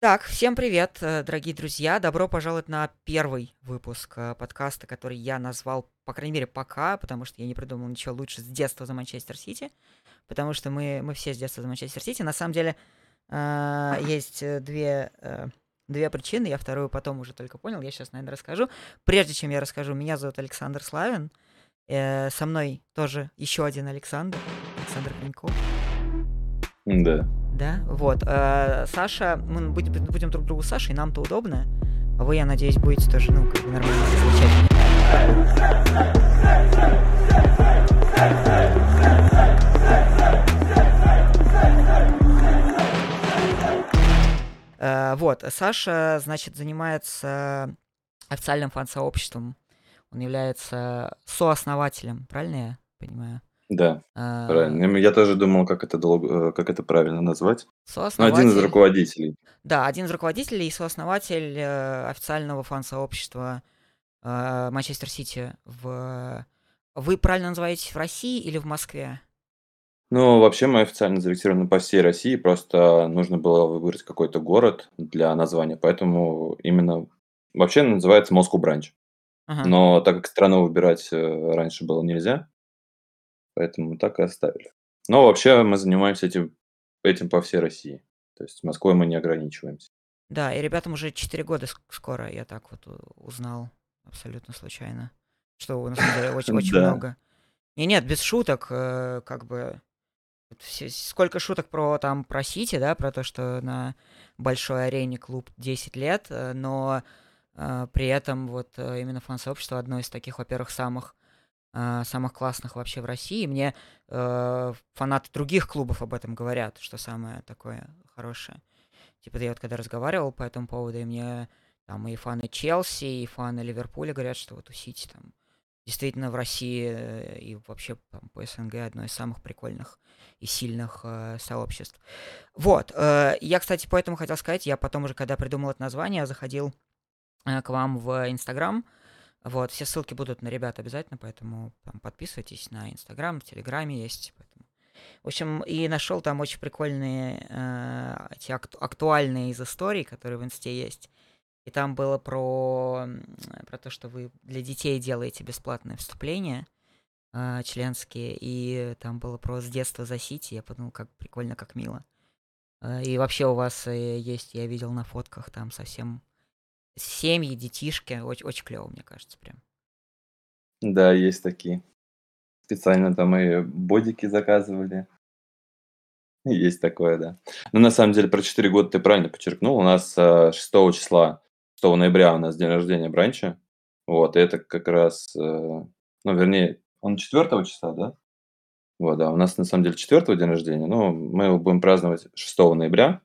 Так, всем привет, э, дорогие друзья. Добро пожаловать на первый выпуск э, подкаста, который я назвал, по крайней мере, пока, потому что я не придумал ничего лучше с детства за Манчестер Сити, потому что мы, мы все с детства за Манчестер Сити. На самом деле, э, есть две, две причины, я вторую потом уже только понял, я сейчас, наверное, расскажу. Прежде чем я расскажу, меня зовут Александр Славин, со мной тоже еще один Александр, Александр Коньков. Да. Да, вот. Э, Саша, мы будем, друг другу Сашей, нам-то удобно. А вы, я надеюсь, будете тоже, ну, как бы нормально отвечать. Э, вот, Саша, значит, занимается официальным фан-сообществом. Он является сооснователем, правильно я понимаю? Да, а, правильно. Я тоже думал, как это, долго, э, как это правильно назвать. Ну, один из руководителей. Да, один из руководителей и сооснователь э, официального фан-сообщества э, Манчестер Сити в... Вы правильно называете в России или в Москве? Ну, вообще мы официально зарегистрированы по всей России, просто нужно было выбрать какой-то город для названия, поэтому именно вообще называется Moscow Branch. Ага. Но так как страну выбирать раньше было нельзя, Поэтому так и оставили. Но вообще мы занимаемся этим, этим по всей России. То есть Москвой мы не ограничиваемся. Да, и ребятам уже 4 года скоро, я так вот узнал абсолютно случайно. Что на самом деле очень, очень много. И нет, без шуток, э, как бы сколько шуток про там про Сити, да, про то, что на большой арене клуб 10 лет, э, но э, при этом вот именно фан-сообщество одно из таких, во-первых, самых самых классных вообще в России. Мне э, фанаты других клубов об этом говорят, что самое такое хорошее. Типа я вот когда разговаривал по этому поводу, и мне там и фаны Челси, и фаны Ливерпуля говорят, что вот у Сити там действительно в России э, и вообще там, по СНГ одно из самых прикольных и сильных э, сообществ. Вот. Э, я, кстати, поэтому хотел сказать, я потом уже, когда придумал это название, заходил э, к вам в Инстаграм, вот, все ссылки будут на ребят обязательно, поэтому там, подписывайтесь на Инстаграм, в Телеграме есть. Поэтому. В общем, и нашел там очень прикольные э, эти акту- актуальные из историй, которые в Инсте есть. И там было про, про то, что вы для детей делаете бесплатное вступление э, членские. И там было про с детства за Сити. Я подумал, как прикольно, как мило. Э, и вообще у вас э, есть, я видел на фотках, там совсем семьи, детишки. Очень, очень клево, мне кажется, прям. Да, есть такие. Специально там и бодики заказывали. Есть такое, да. Но на самом деле про 4 года ты правильно подчеркнул. У нас 6 а, числа, 6 ноября у нас день рождения Бранча. Вот, и это как раз, э, ну, вернее, он 4 числа, да? Вот, да, у нас на самом деле 4 день рождения, но мы его будем праздновать 6 ноября,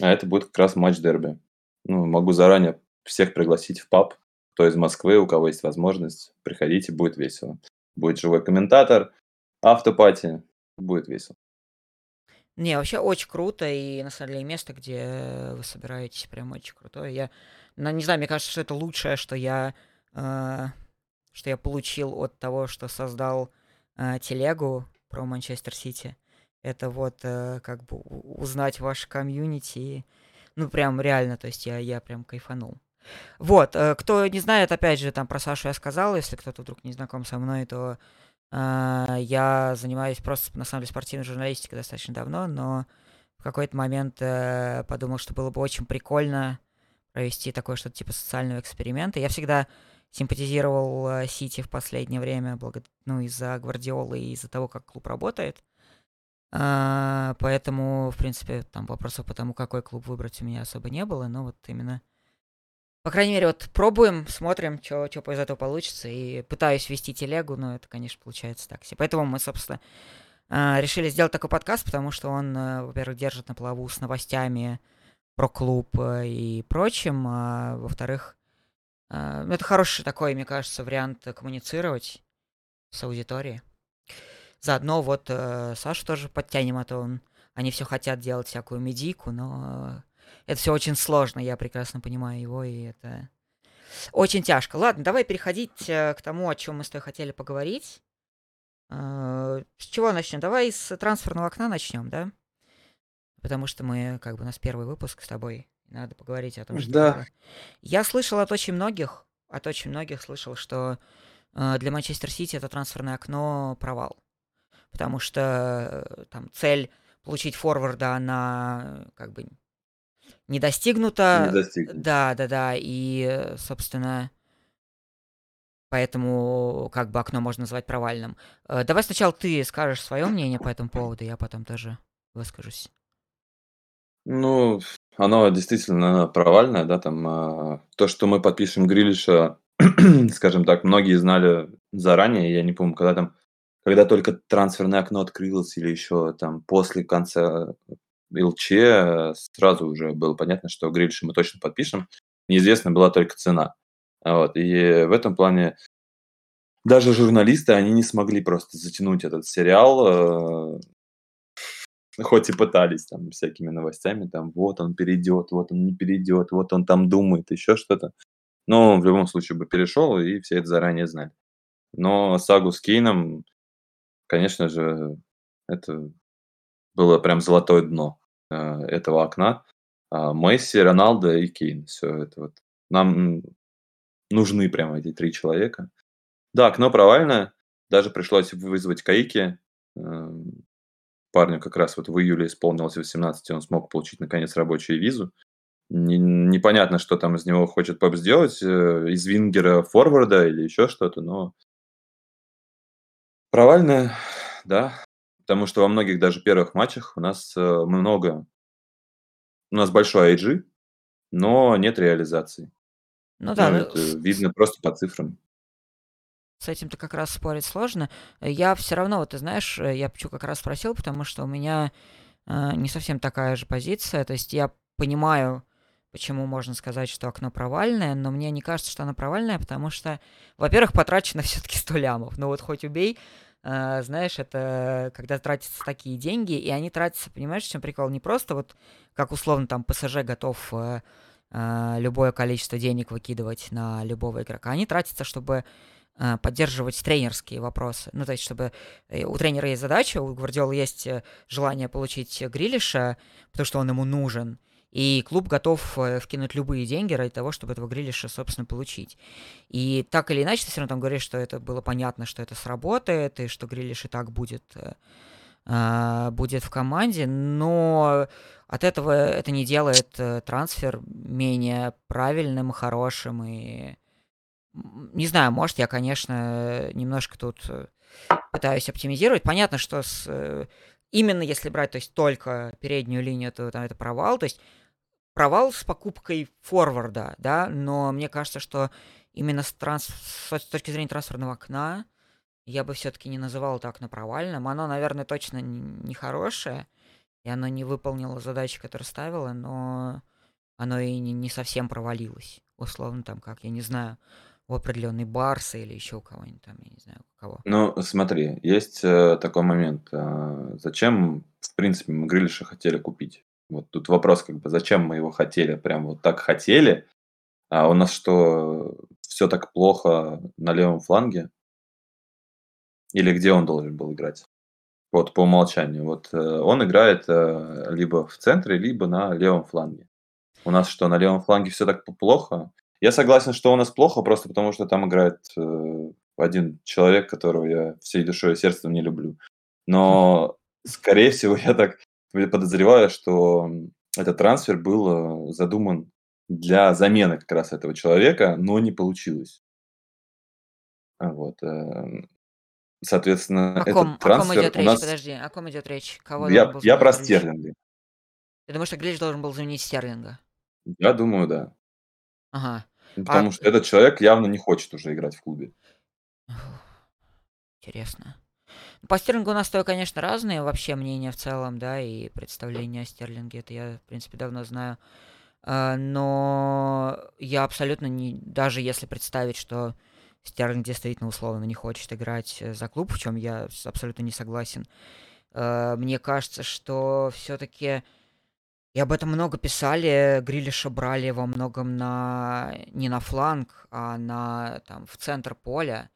а это будет как раз матч дерби. Ну, могу заранее всех пригласить в паб, кто из Москвы, у кого есть возможность, приходите, будет весело. Будет живой комментатор, автопати, будет весело. Не, вообще очень круто, и на самом деле место, где вы собираетесь, прям очень крутое. Я, ну, не знаю, мне кажется, что это лучшее, что я, э, что я получил от того, что создал э, телегу про Манчестер Сити. Это вот э, как бы узнать ваше комьюнити. Ну, прям реально, то есть я, я прям кайфанул. Вот, э, кто не знает, опять же, там про Сашу я сказал, если кто-то вдруг не знаком со мной, то э, я занимаюсь просто, на самом деле, спортивной журналистикой достаточно давно, но в какой-то момент э, подумал, что было бы очень прикольно провести такое что-то типа социального эксперимента. Я всегда симпатизировал э, Сити в последнее время, благо... ну, из-за Гвардиолы и из-за того, как клуб работает. Uh, поэтому, в принципе, там вопросов по тому, какой клуб выбрать у меня особо не было, но вот именно по крайней мере, вот пробуем, смотрим, что из этого получится. И пытаюсь вести телегу, но это, конечно, получается так себе. Поэтому мы, собственно, а, решили сделать такой подкаст, потому что он, э, во-первых, держит на плаву с новостями про клуб э, и прочим, а во-вторых, ну, это хороший такой, мне кажется, вариант коммуницировать с аудиторией. Заодно вот э, Сашу тоже подтянем, а то он, они все хотят делать всякую медийку, но это все очень сложно, я прекрасно понимаю его, и это очень тяжко. Ладно, давай переходить э, к тому, о чем мы с тобой хотели поговорить. Э, с чего начнем? Давай с трансферного окна начнем, да? Потому что мы, как бы, у нас первый выпуск с тобой. Надо поговорить о том, что Да. Я слышал от очень многих, от очень многих слышал, что э, для Манчестер Сити это трансферное окно провал. Потому что там цель получить форварда, она как бы не Не достигнута. достигнуть. Да, да, да. И, собственно, поэтому как бы окно можно назвать провальным. Э, Давай сначала ты скажешь свое мнение по этому поводу, я потом тоже выскажусь. Ну, оно действительно провальное, да, там а, то, что мы подпишем Грилиша, скажем так, многие знали заранее, я не помню, когда там, когда только трансферное окно открылось или еще там после конца ЛЧ, э, сразу уже было понятно, что Грилиша мы точно подпишем. Неизвестна была только цена. Вот, и в этом плане даже журналисты, они не смогли просто затянуть этот сериал, э, Хоть и пытались там всякими новостями, там вот он перейдет, вот он не перейдет, вот он там думает, еще что-то. Но в любом случае бы перешел, и все это заранее знали. Но сагу с Кейном, конечно же, это было прям золотое дно этого окна. А Месси, Роналдо и Кейн. Все это вот. Нам нужны прямо эти три человека. Да, окно провальное. Даже пришлось вызвать Каики. Эм, парню как раз вот в июле исполнилось 18, и он смог получить наконец рабочую визу. Не- непонятно, что там из него хочет Пеп сделать, э, из Вингера форварда или еще что-то, но провальное, да, потому что во многих даже первых матчах у нас э, много, у нас большой IG, но нет реализации. Ну Ну, да, ну, это с- видно просто по цифрам. С этим-то как раз спорить сложно. Я все равно, вот ты знаешь, э, я почему как раз спросил, потому что у меня э, не совсем такая же позиция. То есть я понимаю, почему можно сказать, что окно провальное, но мне не кажется, что оно провальное, потому что, во-первых, потрачено все-таки 100 лямов. Ну вот хоть убей, э, знаешь, это когда тратятся такие деньги, и они тратятся, понимаешь, чем прикол? Не просто вот, как условно там ПСЖ готов э, э, любое количество денег выкидывать на любого игрока. Они тратятся, чтобы э, поддерживать тренерские вопросы. Ну, то есть, чтобы э, у тренера есть задача, у Гвардиолы есть э, желание получить Грилиша, потому что он ему нужен. И клуб готов э, вкинуть любые деньги ради того, чтобы этого Грилиша, собственно, получить. И так или иначе, ты все равно там говоришь, что это было понятно, что это сработает, и что Грилиш и так будет, э, а, будет в команде, но от этого это не делает э, трансфер менее правильным, хорошим и Не знаю, может, я, конечно, немножко тут пытаюсь оптимизировать. Понятно, что с, именно если брать, то есть только переднюю линию, то там это провал. То есть провал с покупкой форварда, да, но мне кажется, что именно с, транс... с точки зрения трансферного окна я бы все-таки не называл это окно провальным. Оно, наверное, точно не хорошее, и оно не выполнило задачи, которые ставило, но оно и не, совсем провалилось. Условно, там, как, я не знаю, у определенной Барса или еще у кого-нибудь там, я не знаю, у кого. Ну, смотри, есть э, такой момент. а, Зачем, в принципе, мы Грилиша хотели купить? Вот тут вопрос, как бы, зачем мы его хотели, прям вот так хотели, а у нас что, все так плохо на левом фланге? Или где он должен был играть? Вот по умолчанию. Вот э, он играет э, либо в центре, либо на левом фланге. У нас что, на левом фланге все так плохо? Я согласен, что у нас плохо, просто потому что там играет э, один человек, которого я всей душой и сердцем не люблю. Но, скорее всего, я так подозреваю, что этот трансфер был э, задуман для замены как раз этого человека, но не получилось. А Вот. э, Соответственно, О ком, этот о ком трансфер идет у речь? нас... Подожди, о ком идет речь? Кого Я, был я про? Стерлинга. Ты думаешь, что Грилиш должен был заменить Стерлинга? Я думаю, да. Ага. Ну, А, Потому что этот человек явно не хочет уже играть в клубе. интересно. По Стерлингу у нас то, конечно, разные вообще мнения в целом, да, и представления о Стерлинге, это я, в принципе, давно знаю. А, Но я абсолютно не, даже если представить, что Стерлинг действительно условно не хочет играть э, за клуб, в чем я абсолютно не согласен, э, мне кажется, что все-таки и об этом много писали, Грилиша брали во многом на не на фланг, а на там в центр поля.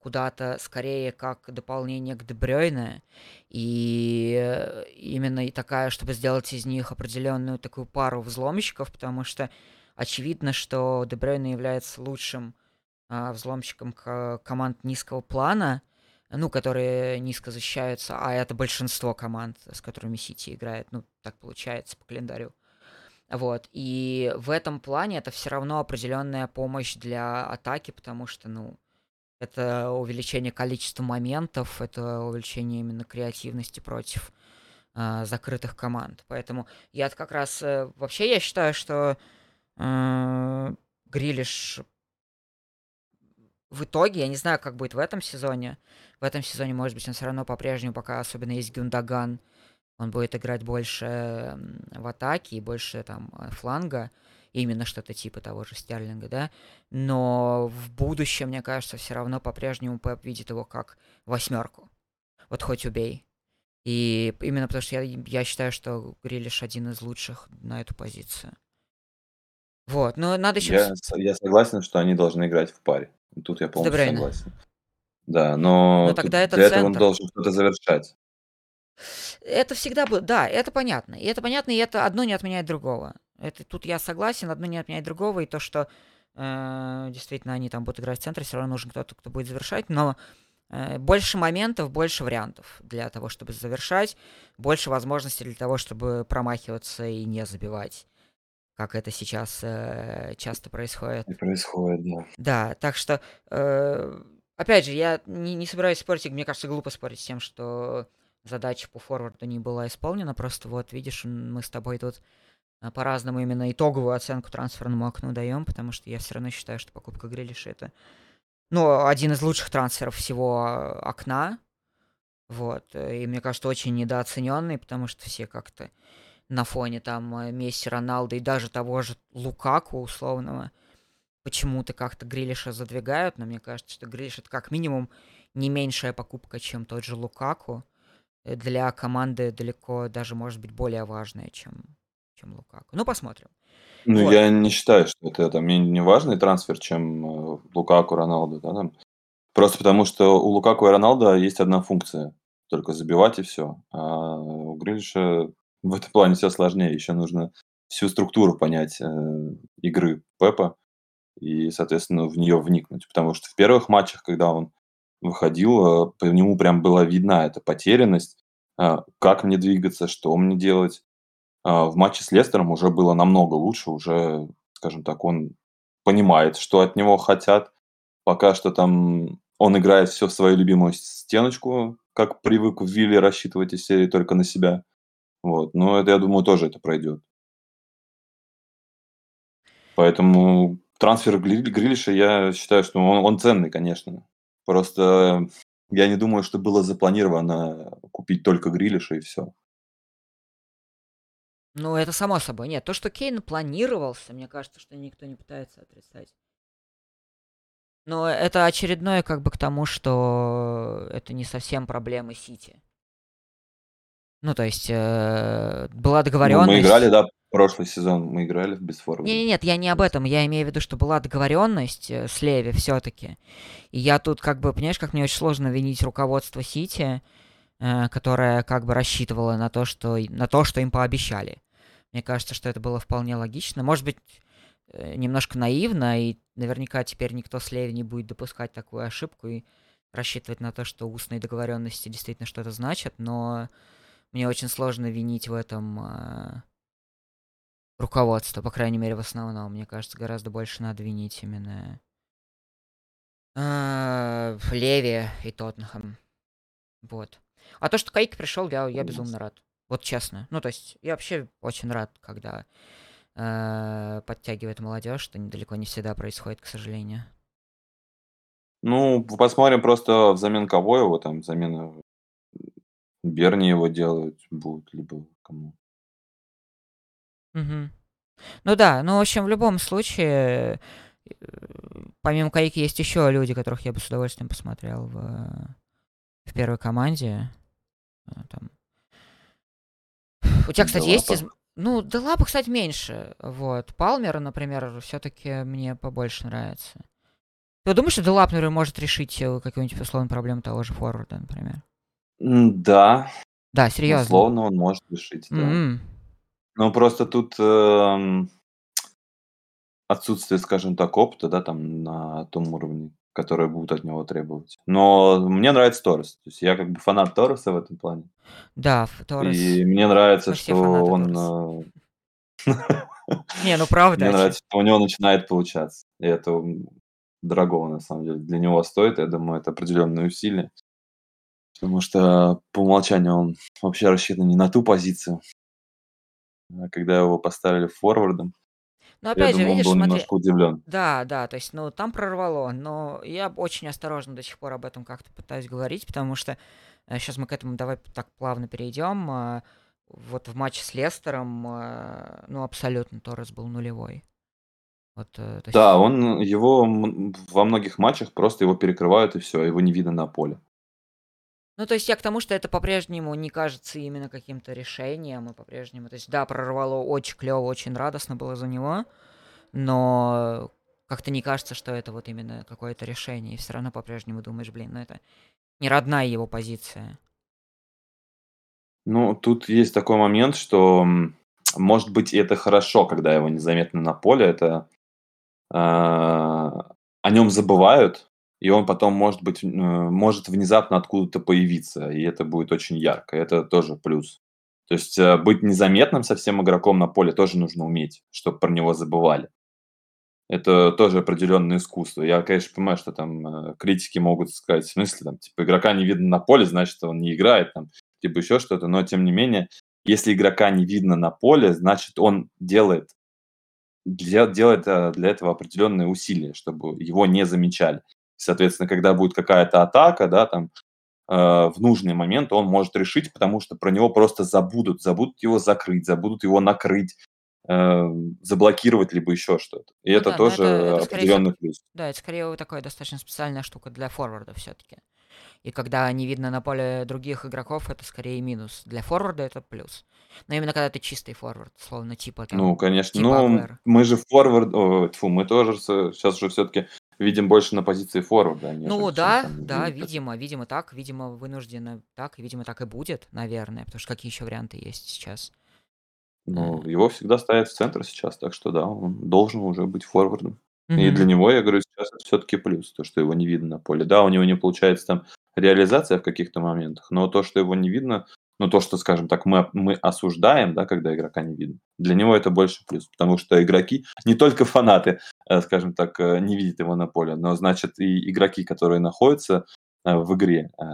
Куда-то скорее как дополнение к Дебрёйне, и э, именно и такая, чтобы сделать из них определенную такую пару взломщиков, потому что очевидно, что Дебрёйне является лучшим а, взломщиком команд низкого плана, ну, которые низко защищаются, а это большинство команд, с которыми Сити играет, ну, так получается по календарю. Вот, и в этом плане это все равно определенная помощь для атаки, потому что, ну, это увеличение количества моментов, это увеличение именно креативности против э, закрытых команд. Поэтому я как раз... Э, вообще я считаю, что э, Грилиш в итоге, я не знаю, как будет в этом сезоне. В этом сезоне, может быть, он все равно по-прежнему, пока особенно есть Гюндаган, он будет играть больше в атаке и больше там э, фланга именно что-то типа того же Стерлинга, да, но в будущем, мне кажется, все равно по-прежнему Пеп видит его как восьмерку. Вот хоть убей. И именно потому что я, я считаю, что Грилиш один из лучших на эту позицию. Вот, но надо еще... Я, я согласен, что они должны играть в паре. Тут я полностью согласен. Да, но, но тогда это для центр. этого он должен что-то завершать. Это всегда будет, да, это понятно. И это понятно, и это одно не отменяет другого. Это тут я согласен, одно не отменяет другого, и то, что э, действительно они там будут играть в центре, все равно нужен кто-то, кто будет завершать, но э, больше моментов, больше вариантов для того, чтобы завершать, больше возможностей для того, чтобы промахиваться и не забивать, как это сейчас э, часто происходит. И происходит, да. Да, так что, э, опять же, я не, не собираюсь спорить, мне кажется, глупо спорить с тем, что задача по форварду не была исполнена, просто вот видишь, мы с тобой тут по-разному именно итоговую оценку трансферному окну даем, потому что я все равно считаю, что покупка Грилиша это, ну, один из лучших трансферов всего а, окна. Вот. И мне кажется, очень недооцененный, потому что все как-то на фоне там э, Месси, Роналда и даже того же Лукаку условного почему-то как-то Грилиша задвигают, но мне кажется, что Грилиш это как минимум не меньшая покупка, чем тот же Лукаку. Э, для команды далеко даже может быть более важная, чем чем Лукаку. Ну, посмотрим. Ну, вот. я не считаю, что это там, менее важный трансфер, чем э, Лукаку, Роналду. Да, там. Просто потому, что у Лукаку и Роналда есть одна функция. Только забивать и все. А у Грилиша в этом плане все сложнее. Еще нужно всю структуру понять э, игры Пепа и, соответственно, в нее вникнуть. Потому что в первых матчах, когда он выходил, э, по нему прям была видна эта потерянность, э, как мне двигаться, что мне делать. А, в матче с Лестером уже было намного лучше, уже, скажем так, он понимает, что от него хотят. Пока что там он играет все в свою любимую стеночку, как привык в Вилле рассчитывать из серии только на себя. Вот. Но это, я думаю, тоже это пройдет. Поэтому трансфер Грилиша, я считаю, что он, он ценный, конечно. Просто я не думаю, что было запланировано купить только Грилиша и все. Ну, это само собой. Нет, то, что Кейн планировался, мне кажется, что никто не пытается отрицать. Но это очередное как бы к тому, что это не совсем проблемы Сити. Ну, то есть, э, была договоренность... Ну, мы играли, да, прошлый сезон мы играли без формы. Нет, нет, я не об этом. Я имею в виду, что была договоренность э, с Леви все-таки. И я тут как бы, понимаешь, как мне очень сложно винить руководство Сити, Э, которая как бы рассчитывала на то, что, на то, что им пообещали. Мне кажется, что это было вполне логично. Может быть, э, немножко наивно, и наверняка теперь никто с Леви не будет допускать такую ошибку и рассчитывать на то, что устные договоренности действительно что-то значат, но мне очень сложно винить в этом э, руководство, по крайней мере, в основном. Мне кажется, гораздо больше надо винить именно э, Леви и Тоттенхэм. Вот. А то, что Каик пришел, я, я безумно рад. Вот честно. Ну, то есть, я вообще очень рад, когда э, подтягивает молодежь, что недалеко не всегда происходит, к сожалению. Ну, посмотрим просто взамен кого его там, взамен Берни его делают будут, либо кому. Угу. Ну да, ну, в общем, в любом случае, э, помимо Каики есть еще люди, которых я бы с удовольствием посмотрел в, в первой команде. Там. У тебя, кстати, есть... Из... Ну, Делапа, кстати, меньше. Вот. Палмер, например, все-таки мне побольше нравится. Ты думаешь, что Делап, например, может решить э, какую-нибудь условную проблему того же форварда, например? Да, Да, серьезно. условно он может решить, да. М. Но просто тут эм, отсутствие, скажем так, опыта, да, там на том уровне, который будут от него требовать. Но мне нравится Торрес. То есть я как бы фанат Торреса в этом плане. Да, Торрес. И мне нравится, Мы что он... Э, Не, ну правда. Мне нравится, что у него начинает получаться. И это м, дорогого, на самом деле, для него стоит. Я думаю, это определенные усилия. Потому что по умолчанию он вообще рассчитан не на ту позицию. А когда его поставили форвардом, Я опять же, думаю, он видишь, был смотри, немножко удивлен. да, да, то есть, ну, там прорвало, но я очень осторожно до сих пор об этом как-то пытаюсь говорить, потому что сейчас мы к этому давай так плавно перейдем. а, Вот в матче с Лестером, а, ну, абсолютно Торрес был нулевой. Вот, э, то Да, есть, он его во многих матчах просто его перекрывают и все, его не видно на поле. Ну, то есть я к тому, что это по-прежнему не кажется именно каким-то решением, и по-прежнему, то есть, да, прорвало очень клево, очень радостно было за него, но как-то не кажется, что это вот именно какое-то решение, и все равно по-прежнему думаешь, блин, ну это не родная его позиция. Ну, тут есть такой момент, что, может быть, это хорошо, когда его незаметно на поле. Это а, о нем забывают, и он потом, может быть, э, может внезапно откуда-то появиться, и это будет очень ярко. Это тоже плюс. То есть э, быть незаметным совсем игроком на поле тоже нужно уметь, чтобы про него забывали. Это тоже определенное искусство. Я, конечно, понимаю, что там э, критики могут сказать, в смысле, там, типа, игрока не видно на поле, значит, он не играет, там, типа, еще что-то. Но, тем не менее, если игрока не видно на поле, значит, он делает, делает для этого определенные усилия, чтобы его не замечали. Соответственно, когда будет какая-то атака, да, там, э, в нужный момент он может решить, потому что про него просто забудут, забудут его закрыть, забудут его накрыть, э, заблокировать, либо еще что-то. И Ну это да, тоже это, это скорее всего, определенный плюс. да, это скорее такая достаточно специальная штука для форварда все-таки. И когда не видно на поле других игроков, это скорее минус. Для форварда это плюс. Но именно когда ты чистый форвард, словно типа там, Ну, конечно. типа Ну, мы же форвард, о, тьфу, мы тоже сейчас уже все-таки видим больше на позиции форварда, Ну нежели чем да, там да, вингер. видимо, видимо так, видимо вынужденно так, и видимо так и будет, наверное, потому что какие еще варианты есть сейчас. Ну, его всегда ставят в центр сейчас, так что да, он должен уже быть форвардом. И для мгм. него, я говорю, сейчас это все-таки плюс, то, что его не видно на поле. Да, у него не получается там реализация в каких-то моментах, но то, что его не видно, ну, то, что, скажем так, мы, мы осуждаем, да, когда игрока не видно, для него это больше плюс, потому что игроки, не только фанаты, скажем так, э, не видят его на поле, но, значит, и игроки, которые находятся э, в игре, э,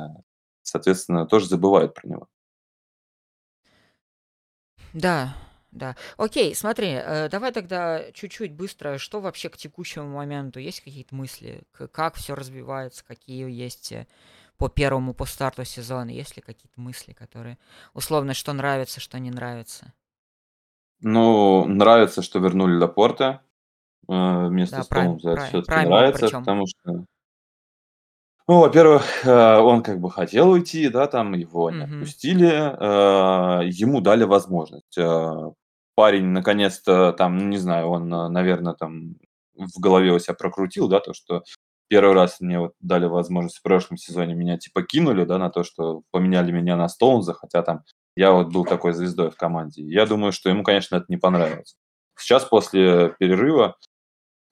соответственно, тоже забывают про него. Да, да. Окей, смотри, э, давай тогда чуть-чуть быстро, что вообще к текущему моменту? Есть какие-то мысли? Как все развивается? Какие есть э, по первому, по старту сезона? Есть ли какие-то мысли, которые условно, что нравится, что не нравится? Ну, нравится, что вернули Лапорта э, вместо Да, Стоунза. Это прайм, все-таки нравится, причем. потому что Ну, во-первых, э, он как бы хотел уйти, да, там его не отпустили, э, ему дали возможность. Э, Парень наконец-то там, не знаю, он, наверное, там в голове у себя прокрутил, да, то, что первый раз мне вот дали возможность в прошлом сезоне, меня типа кинули, да, на то, что поменяли меня на Стоунза, хотя там я вот был такой звездой в команде. Я думаю, что ему, конечно, это не понравилось. Сейчас после перерыва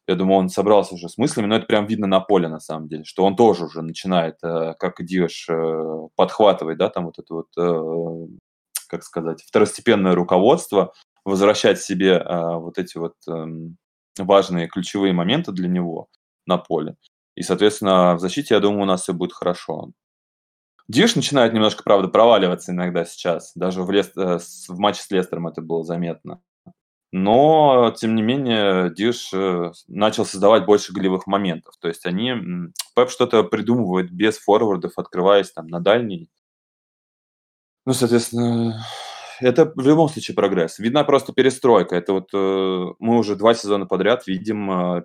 я думаю, он собрался уже с мыслями, но это прям видно на поле, на самом деле, что он тоже уже начинает, э, как Диош, э, подхватывать, да, там вот это вот, э, как сказать, второстепенное руководство, возвращать себе вот эти вот эм, важные ключевые моменты для него на поле. И, соответственно, в защите, я думаю, у нас все будет хорошо. Диш начинает немножко, правда, проваливаться иногда сейчас. Даже в, Лес... в матче с Лестером это было заметно. Но, тем не менее, Диш э, начал создавать больше голевых моментов. То есть они... Пеп что-то придумывает без форвардов, открываясь там на дальний. Ну, соответственно, это в любом случае прогресс. Видна просто перестройка. Это вот э, мы уже два сезона подряд видим э,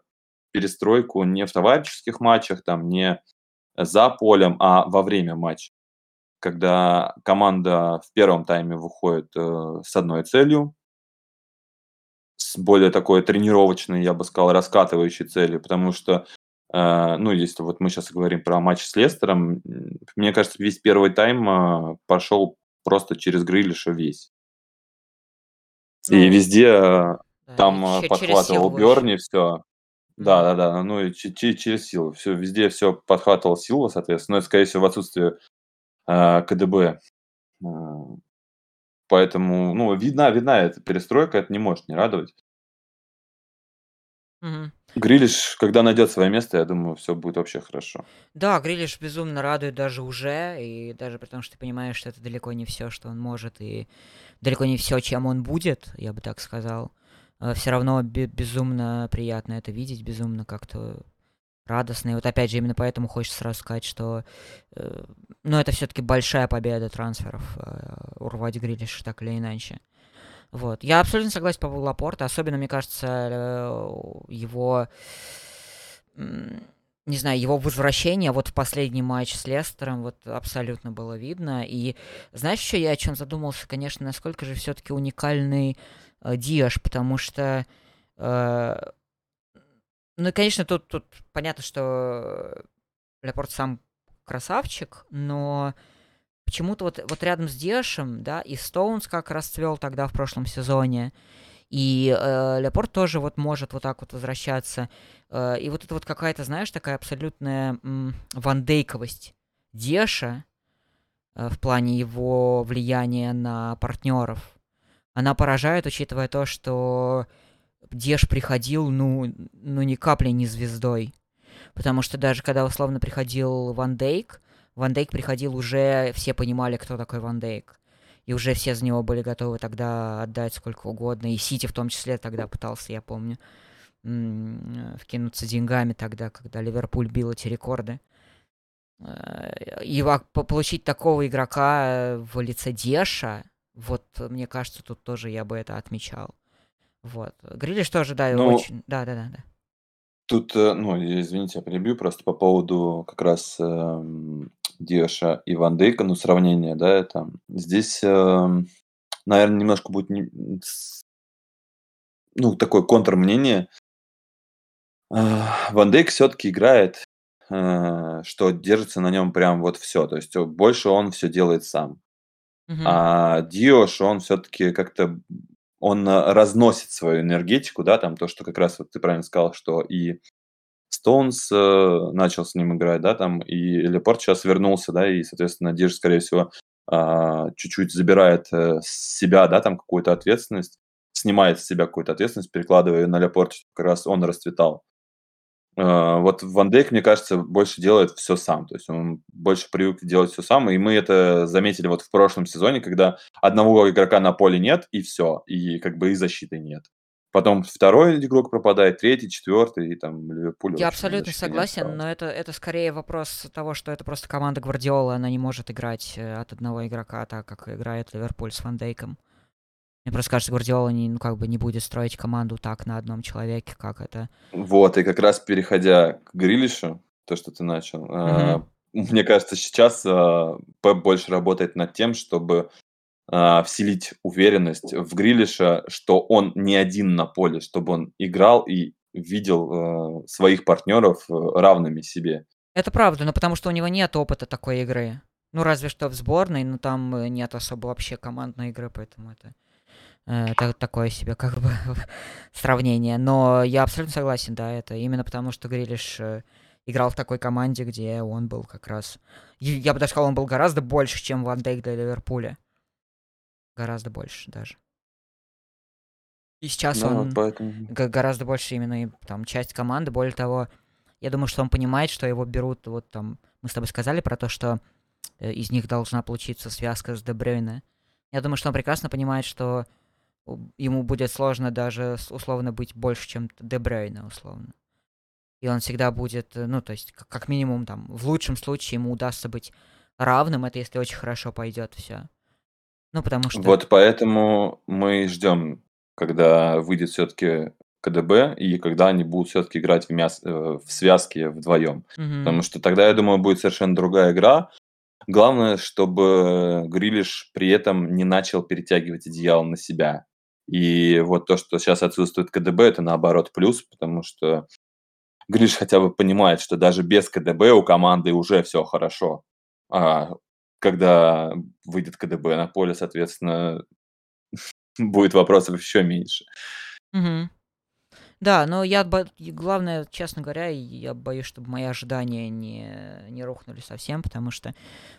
перестройку не в товарищеских матчах, там, не за полем, а во время матча. Когда команда в первом тайме выходит с одной целью, с более такой тренировочной, я бы сказал, раскатывающей целью, потому что А, ну, если вот мы сейчас говорим про матч с Лестером, мне кажется, весь первый тайм а, пошел просто через Грилиша весь. И Ну, везде и там а, че- через силу подхватывал. Берни все. Да, да, да, ну и че- че- через силу. Все, везде все подхватывал силу, соответственно. Но это, скорее всего, в отсутствие а, КДБ. Поэтому, ну, видна, видна эта перестройка, это не может не радовать. Мгм. Грилиш, когда найдет свое место, я думаю, все будет вообще хорошо. Да, Грилиш безумно радует даже уже, и даже при том, что ты понимаешь, что это далеко не все, что он может, и далеко не все, чем он будет, я бы так сказал. Все равно бе- безумно приятно это видеть, безумно как-то радостно. И вот опять же, именно поэтому хочется сразу сказать, что э, ну, это все-таки большая победа трансферов э, урвать Грилиш так или иначе. Вот. Я абсолютно согласен по поводу Лапорта. Особенно, мне кажется, э, его не знаю, его возвращение вот в последний матч с Лестером вот абсолютно было видно. И знаешь, еще я о чем задумался, конечно, насколько же все-таки уникальный э, Диаш, потому что э, ну и, конечно, тут, тут понятно, что Лепорт сам красавчик, но почему-то вот, вот рядом с Диашем, да, и Стоунс как расцвел тогда в прошлом сезоне, и э, Лепорт тоже вот может вот так вот возвращаться. Э, и вот это вот какая-то, знаешь, такая абсолютная м, вандейковость Деша э, в плане его влияния на партнеров. Она поражает, учитывая то, что Деш приходил, ну, ну ни капли не звездой. Потому что даже когда условно приходил Ван Дейк, Ван Дейк приходил уже, все понимали, кто такой Ван Дейк. И уже все за него были готовы тогда отдать сколько угодно. И Сити в том числе тогда пытался, я помню, вкинуться деньгами тогда, когда Ливерпуль бил эти рекорды. Э, И получить такого игрока в лице Деша, вот, мне кажется, тут тоже я бы это отмечал. Вот. Грилиш тоже, да, Ну, очень... Да, да, да, да. тут, э, ну, извините, я перебью, просто по поводу как раз эм, Диаша и Ван Дейка, ну, сравнение, да, это здесь, эм, наверное, немножко будет, не- ну, такое контрмнение. А, Ван Дейк все-таки играет, э, что держится на нем прям вот все, то есть э, больше он все делает сам. Мгм. А Диош, он все-таки как-то он э, разносит свою энергетику, да, там то, что как раз вот ты правильно сказал, что и Стоунс э, начал с ним играть, да, там, и Лепорт сейчас вернулся, да, и, соответственно, Диш, скорее всего, а, чуть-чуть забирает э, с себя, да, там, какую-то ответственность, снимает с себя какую-то ответственность, перекладывая ее на Лепорт, как раз он расцветал. А, Вот Ван Дейк, мне кажется, больше делает все сам. То есть он больше привык делать все сам. И мы это заметили вот в прошлом сезоне, когда одного игрока на поле нет, и все. И как бы и защиты нет. Потом второй игрок пропадает, третий, четвертый, и там Ливерпуль Я абсолютно согласен, но это, это скорее вопрос того, что это просто команда Гвардиола, она не может играть э, от одного игрока так, как играет Ливерпуль с Ван Дейком. Мне просто кажется, Гвардиола не, ну, как бы не будет строить команду так на одном человеке, как это. Вот, и как раз переходя к Грилишу, то, что ты начал, Мгм. а, мне кажется, сейчас а, Пеп больше работает над тем, чтобы а, вселить уверенность в Грилиша, что он не один на поле, чтобы он играл и видел э, своих партнеров э, равными себе. Это правда, но потому что у него нет опыта такой игры. Ну, разве что в сборной, но там э, нет особо вообще командной игры, поэтому это э, та- такое себе как бы сравнение. Но я абсолютно согласен, да, это именно потому, что Грилиш э, играл в такой команде, где он был как раз... Я бы даже сказал, он был гораздо больше, чем Ван Дейк для Ливерпуля. Гораздо больше даже. И сейчас Да, вот он поэтому. гораздо больше именно там часть команды. Более того, я думаю, что он понимает, что его берут, вот там, мы с тобой сказали про то, что э, из них должна получиться связка с Дебрёйне. Я думаю, что он прекрасно понимает, что ему будет сложно даже условно быть больше, чем Дебрёйне, условно. И он всегда будет, э, ну, то есть, как, минимум, там, в лучшем случае ему удастся быть равным, это если очень хорошо пойдет все. Ну, потому что... Вот поэтому мы ждем, когда выйдет все-таки КДБ и когда они будут все-таки играть в, мяс... э, в связке вдвоем. Мгм. Потому что тогда, я думаю, будет совершенно другая игра. Главное, чтобы Грилиш при этом не начал перетягивать одеяло на себя. И вот то, что сейчас отсутствует КДБ, это наоборот плюс, потому что Гриш хотя бы понимает, что даже без КДБ у команды уже все хорошо. А когда выйдет КДБ на поле, соответственно, будет вопросов еще меньше. Да, но я, главное, честно говоря, я боюсь, чтобы мои ожидания не, не рухнули совсем, потому что,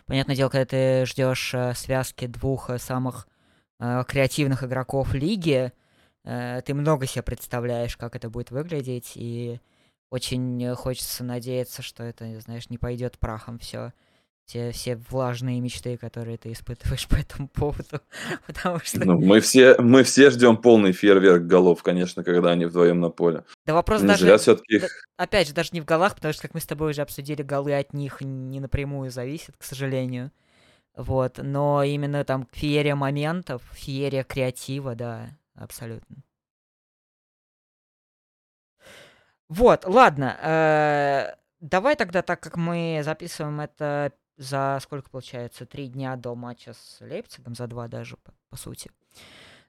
понятное дело, когда ты ждешь э, связки двух э, самых креативных игроков лиги, э, ты много себе представляешь, как это будет выглядеть, и очень хочется надеяться, что это, знаешь, не пойдет прахом все те все влажные мечты, которые ты испытываешь по этому поводу, потому что... Ну, мы все, мы все ждем полный фейерверк голов, конечно, когда они вдвоем на поле. Да вопрос Не даже... все-таки да, опять же, даже не в голах, потому что, как мы с тобой уже обсудили, голы от них не напрямую зависят, к сожалению. Вот, но именно там феерия моментов, феерия креатива, да, абсолютно. Вот, ладно. Э, давай тогда, так как мы записываем это за сколько получается? Три дня до матча с Лейпцигом, за два даже, по, по сути.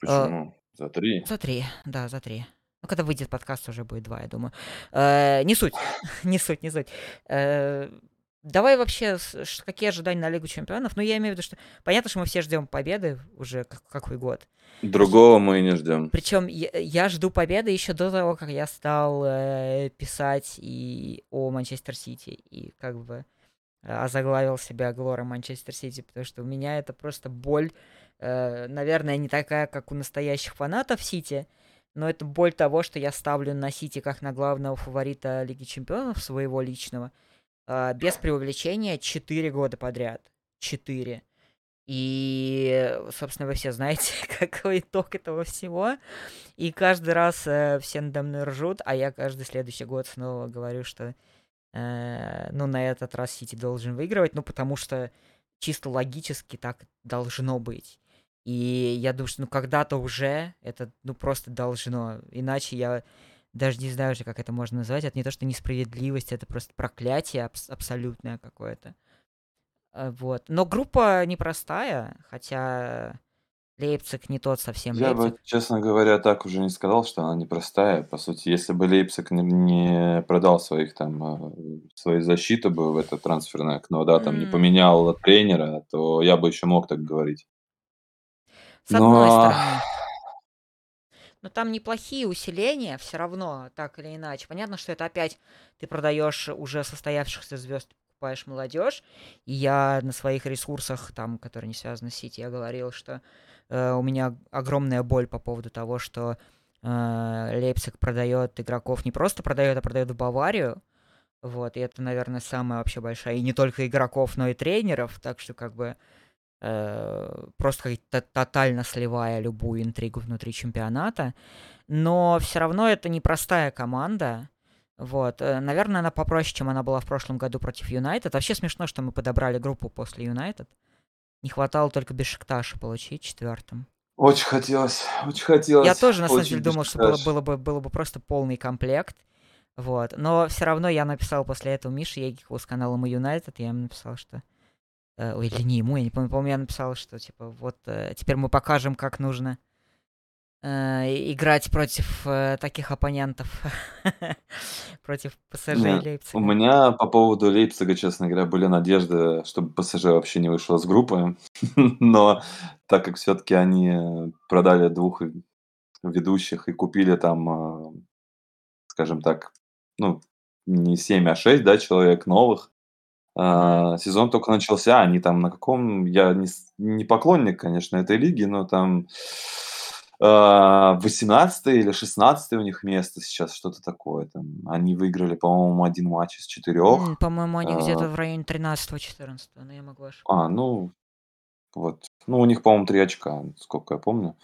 Э, Почему? За три? За три, да, за три. Ну, когда выйдет подкаст, уже будет два, я думаю. Э, не суть, не суть, не суть. Э, давай вообще, какие ожидания на Лигу Чемпионов? Ну, я имею в виду, что понятно, что мы все ждем победы уже как, какой год. Другого мы и не ждем. Причем я, я жду победы еще до того, как я стал э, писать и о Манчестер Сити. И как бы озаглавил себя Глора Манчестер Сити, потому что у меня это просто боль, э, наверное, не такая, как у настоящих фанатов Сити, но это боль того, что я ставлю на Сити как на главного фаворита Лиги Чемпионов своего личного, э, без преувеличения 4 года подряд. 4. И, собственно, вы все знаете, какой итог этого всего. И каждый раз э, все надо мной ржут, а я каждый следующий год снова говорю, что Э, ну, на этот раз Сити должен выигрывать, ну, потому что чисто логически так должно быть. И я думаю, что ну когда-то уже это ну просто должно. Иначе я даже не знаю уже, как это можно назвать. Это не то, что несправедливость, это просто проклятие абс- абсолютное какое-то. Э, вот. Но группа непростая, хотя Лейпциг не тот совсем Я бы, честно говоря, так уже не сказал, что она непростая. По сути, если бы Лейпциг не, продал своих там э, свою защиту бы в это трансферное окно, да, там не поменял тренера, то я бы еще мог так говорить. С одной Но стороны. Но там неплохие усиления, все равно, так или иначе. Понятно, что это опять ты продаешь уже состоявшихся звезд, покупаешь молодежь. И я на своих ресурсах, там, которые не связаны с Сити, я говорил, что э, у меня огромная боль по поводу того, что э, Лейпциг продает игроков, не просто продает, а продает в Баварию. Вот, и это, наверное, самая вообще большая. И не только игроков, но и тренеров. Так что, как бы, просто тотально сливая любую интригу внутри чемпионата. Но все равно это непростая команда. Вот, э, наверное, она попроще, чем она была в прошлом году против Юнайтед. Вообще смешно, что мы подобрали группу после Юнайтед. Не хватало только без Шекташа получить четвертым. Очень хотелось, очень хотелось. Я тоже, на самом деле, думал, что было, было, бы, было бы просто полный комплект. Вот. Но все равно я написал после этого Мише Егикову с канала Мы Юнайтед, я ему написал, что... Э, ой, или не ему, я не помню, по-моему, я написал, что, типа, вот, э, теперь мы покажем, как нужно э, играть против таких оппонентов, против ПСЖ и Лейпцига. У меня по поводу Лейпцига, честно говоря, были надежды, чтобы ПСЖ вообще не вышло с группы, но так как все-таки они продали двух ведущих и купили там, скажем так, ну, не 7, а 6, да, человек новых, а, сезон только начался, они там на каком... Я не, не поклонник, конечно, этой лиги, но там 18 или 16 у них место сейчас, что-то такое. Там. Они выиграли, по-моему, один матч из четырех. По-моему, они где-то в районе 13-14, но я могу ошибаться. А, ну, вот. Ну, у них, по-моему, три очка, сколько я помню.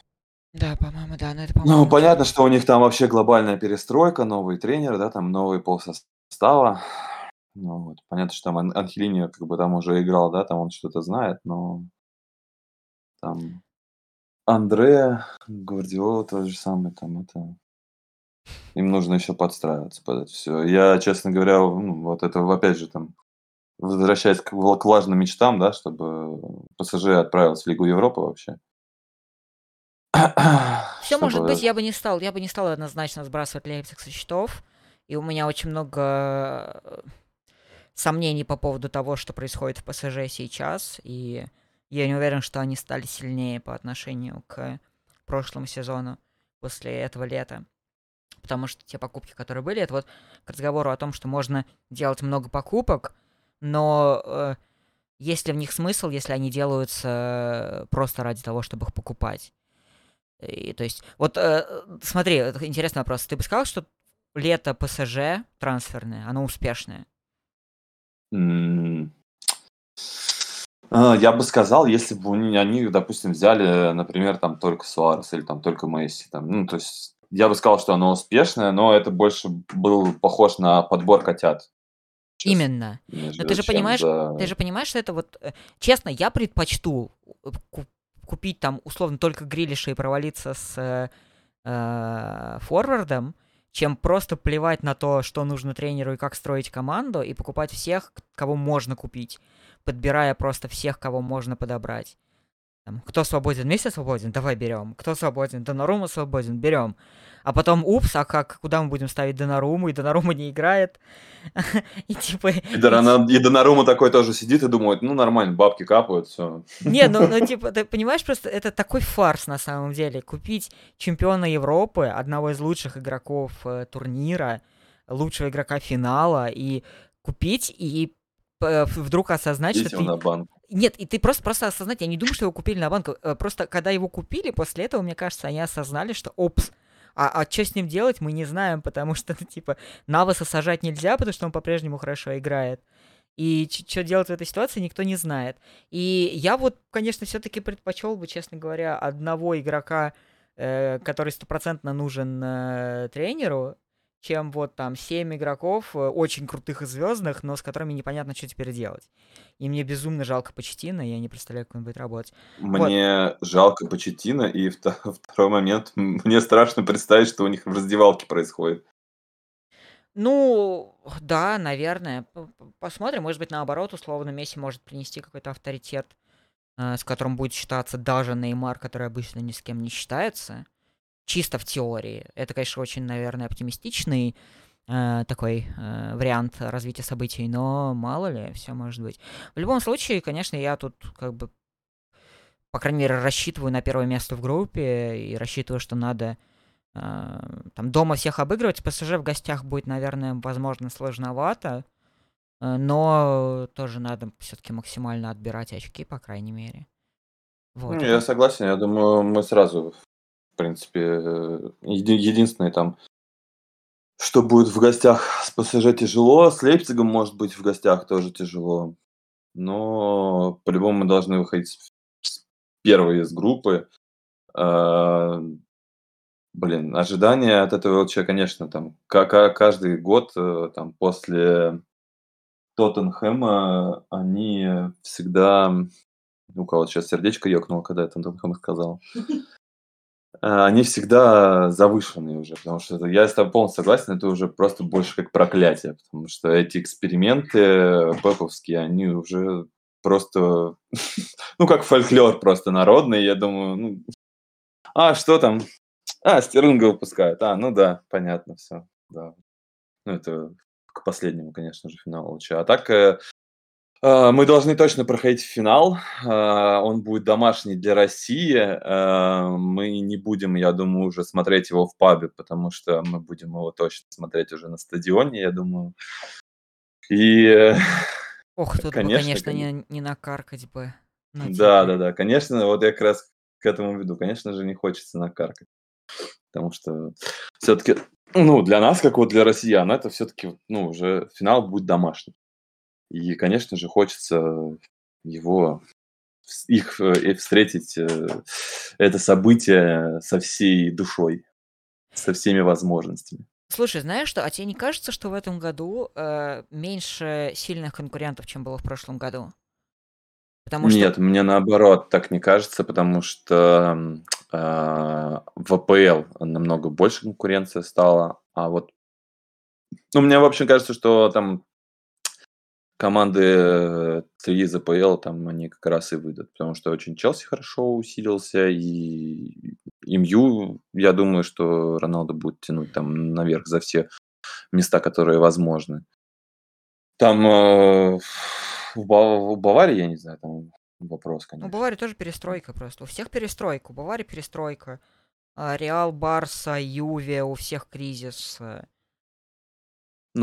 Да, по-моему, да, но это, по-моему... Ну, понятно, что у них там вообще глобальная перестройка, новый тренер, да, там новый полсостава. Ну, вот. Понятно, что там Анхелини как бы там уже играл, да, там он что-то знает, но там Андре, Гвардиола тот же самый, там это... Им нужно еще подстраиваться под это все. Я, честно говоря, ну, вот это, опять же, там, возвращаясь к, к важным мечтам, да, чтобы ПСЖ отправился в Лигу Европы вообще. Все чтобы... может быть, я бы не стал, я бы не стал однозначно сбрасывать Лейпциг со счетов. И у меня очень много сомнений по поводу того, что происходит в ПСЖ сейчас. И я не уверен, что они стали сильнее по отношению к прошлому сезону после этого лета. Потому что те покупки, которые были, это вот к разговору о том, что можно делать много покупок, но э, есть ли в них смысл, если они делаются просто ради того, чтобы их покупать? И, то есть, вот э, смотри, интересный вопрос. Ты бы сказал, что лето ПСЖ трансферное, оно успешное? А, я бы сказал, если бы они, допустим, взяли, например, там только Суарес или там только Месси, там, ну, то есть я бы сказал, что оно успешное, но это больше был похож на подбор котят. Именно. Но ты же понимаешь, за... ты же понимаешь, что это вот, э, честно, я предпочту э, купить там условно только Грилиша и провалиться с э, э, форвардом, чем просто плевать на то, что нужно тренеру и как строить команду, и покупать всех, кого можно купить, подбирая просто всех, кого можно подобрать. Там, кто свободен, Месси свободен, давай берем. Кто свободен, Донарума свободен, берем. А потом, упс, а как, куда мы будем ставить Донаруму, и Донарума не играет. и типа... И, Донару, и Донарума такой тоже сидит и думает, ну нормально, бабки капают, все. Не, ну, ну типа, ты понимаешь, просто это такой фарс на самом деле. Купить чемпиона Европы, одного из лучших игроков э, турнира, лучшего игрока финала, и купить, и вдруг осознать, Есть что ты... на банк. Нет, и ты просто, просто осознать, я не думаю, что его купили на банк. Э, просто когда его купили, после этого, мне кажется, они осознали, что опс, а, а что с ним делать, мы не знаем, потому что, ну, типа, Наваса сажать нельзя, потому что он по-прежнему хорошо играет. И что делать в этой ситуации, никто не знает. И я вот, конечно, все-таки предпочел бы, честно говоря, одного игрока, э, который стопроцентно нужен э, тренеру, чем вот там 7 игроков, э, очень крутых и звездных, но с которыми непонятно, что теперь делать. И мне безумно жалко Почетина, я не представляю, как он будет работать. Мне вот. жалко Почетина, и второй момент, мне страшно представить, что у них в раздевалке происходит. Ну, да, наверное. Посмотрим, может быть, наоборот, условно, Месси может принести какой-то авторитет, э, с которым будет считаться даже Неймар, который обычно ни с кем не считается чисто в теории. Это, конечно, очень, наверное, оптимистичный э, такой э, вариант развития событий, но мало ли, все может быть. В любом случае, конечно, я тут как бы, по крайней мере, рассчитываю на первое место в группе и рассчитываю, что надо э, там дома всех обыгрывать. ПСЖ в гостях будет, наверное, возможно, сложновато, э, но тоже надо все-таки максимально отбирать очки, по крайней мере. Вот. Ну, я согласен, я думаю, мы сразу принципе, э, еди- единственное там, что будет в гостях с ПСЖ тяжело, с Лейпцигом может быть в гостях тоже тяжело. Но по-любому мы должны выходить с первой из группы. А, блин, ожидания от этого ЛЧ, конечно, там каждый год э, там после Тоттенхэма они всегда... У кого сейчас сердечко ёкнуло, когда я Тоттенхэм сказал. Э, они всегда завышенные уже, потому что я с тобой полностью согласен, это уже просто больше как проклятие, потому что эти эксперименты пеповские, они уже просто, ну, как фольклор просто народный, я думаю, ну, а, что там? А, Стерлинга выпускают. А, ну да, понятно, все, да. Ну, это к последнему, конечно же, финалу. А так, э, а, мы должны точно проходить финал. А, он будет домашний для России. А, мы не будем, я думаю, уже смотреть его в пабе, потому что мы будем его точно смотреть уже на стадионе, я думаю. И, Ох, тут конечно, бы, конечно, не, не накаркать бы. Да, да, да. Конечно, вот я как раз к этому веду. Конечно же, не хочется накаркать. Потому что все-таки, ну, для нас, как вот для россиян, это все-таки, ну, уже финал будет домашний. И, конечно же, хочется его их э, встретить э, это событие со всей душой, со всеми возможностями. Слушай, знаешь что, а тебе не кажется, что в этом году э, меньше сильных конкурентов, чем было в прошлом году? Потому что... Нет, мне наоборот так не кажется, потому что э, в АПЛ намного больше конкуренции стала, а вот ну, мне, в общем, кажется, что там команды 3 из АПЛ, там они как раз и выйдут, потому что очень Челси хорошо усилился, и МЮ, я думаю, что Роналдо будет тянуть там наверх за все места, которые возможны. Там э, в, Ба- в Баварии, я не знаю, там вопрос, Ну, конечно. Бавария тоже перестройка просто. У всех перестройка. У Баварии перестройка. А, Реал, Барса, Юве, у всех кризис.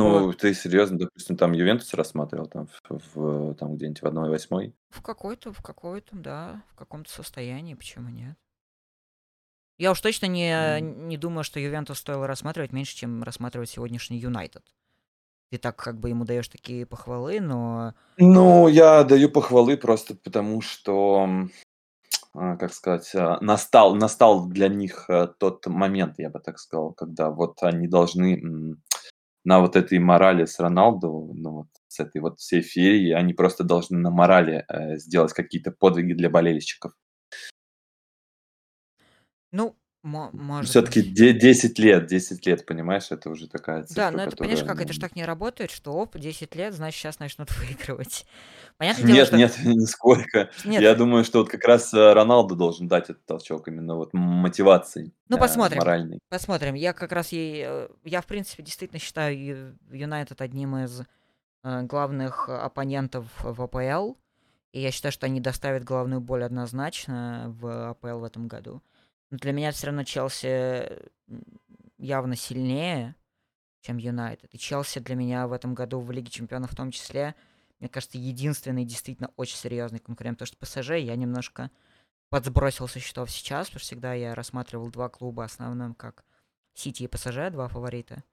Э. Ну, ты серьезно, допустим, там Ювентус рассматривал там, в, в- там где-нибудь в 1-8? В какой-то, в какой-то, да, в каком-то состоянии, почему нет? Я уж точно не, М. не думаю, что Ювентус стоило рассматривать меньше, чем рассматривать сегодняшний Юнайтед. Ты так как бы ему даешь такие похвалы, но Ну, я даю похвалы просто потому, что, м, а, как сказать, а, настал, настал для них а, тот момент, я бы так сказал, когда вот они должны м, на вот этой морали с Роналду, ну вот с этой вот всей феей, они просто должны на морали э, сделать какие-то подвиги для болельщиков. ну, может Все-таки быть. 10 лет, 10 лет, понимаешь, это уже такая Да, цифра, но это, понимаешь, которая... как это ж ну, так не работает, что оп, 10 лет, значит, сейчас начнут выигрывать. Понятное дело, Нет, что... нет, нисколько. Нет, Я думаю, что вот как раз э, Роналду должен дать этот толчок именно вот мотивации ну э, посмотрим. моральной. Посмотрим. Я как раз ей... э, Я, в принципе, действительно считаю Юнайтед одним из главных оппонентов в АПЛ. И я считаю, что они доставят главную боль однозначно в АПЛ в этом году. Но для меня все равно Челси явно сильнее, чем Юнайтед. И Челси для меня в этом году в Лиге Чемпионов в том числе, мне кажется, единственный действительно очень серьезный конкурент. Потому что ПСЖ я немножко подсбросил со счетов сейчас, потому что всегда я рассматривал два клуба основным, как Сити и ПСЖ, два фаворита.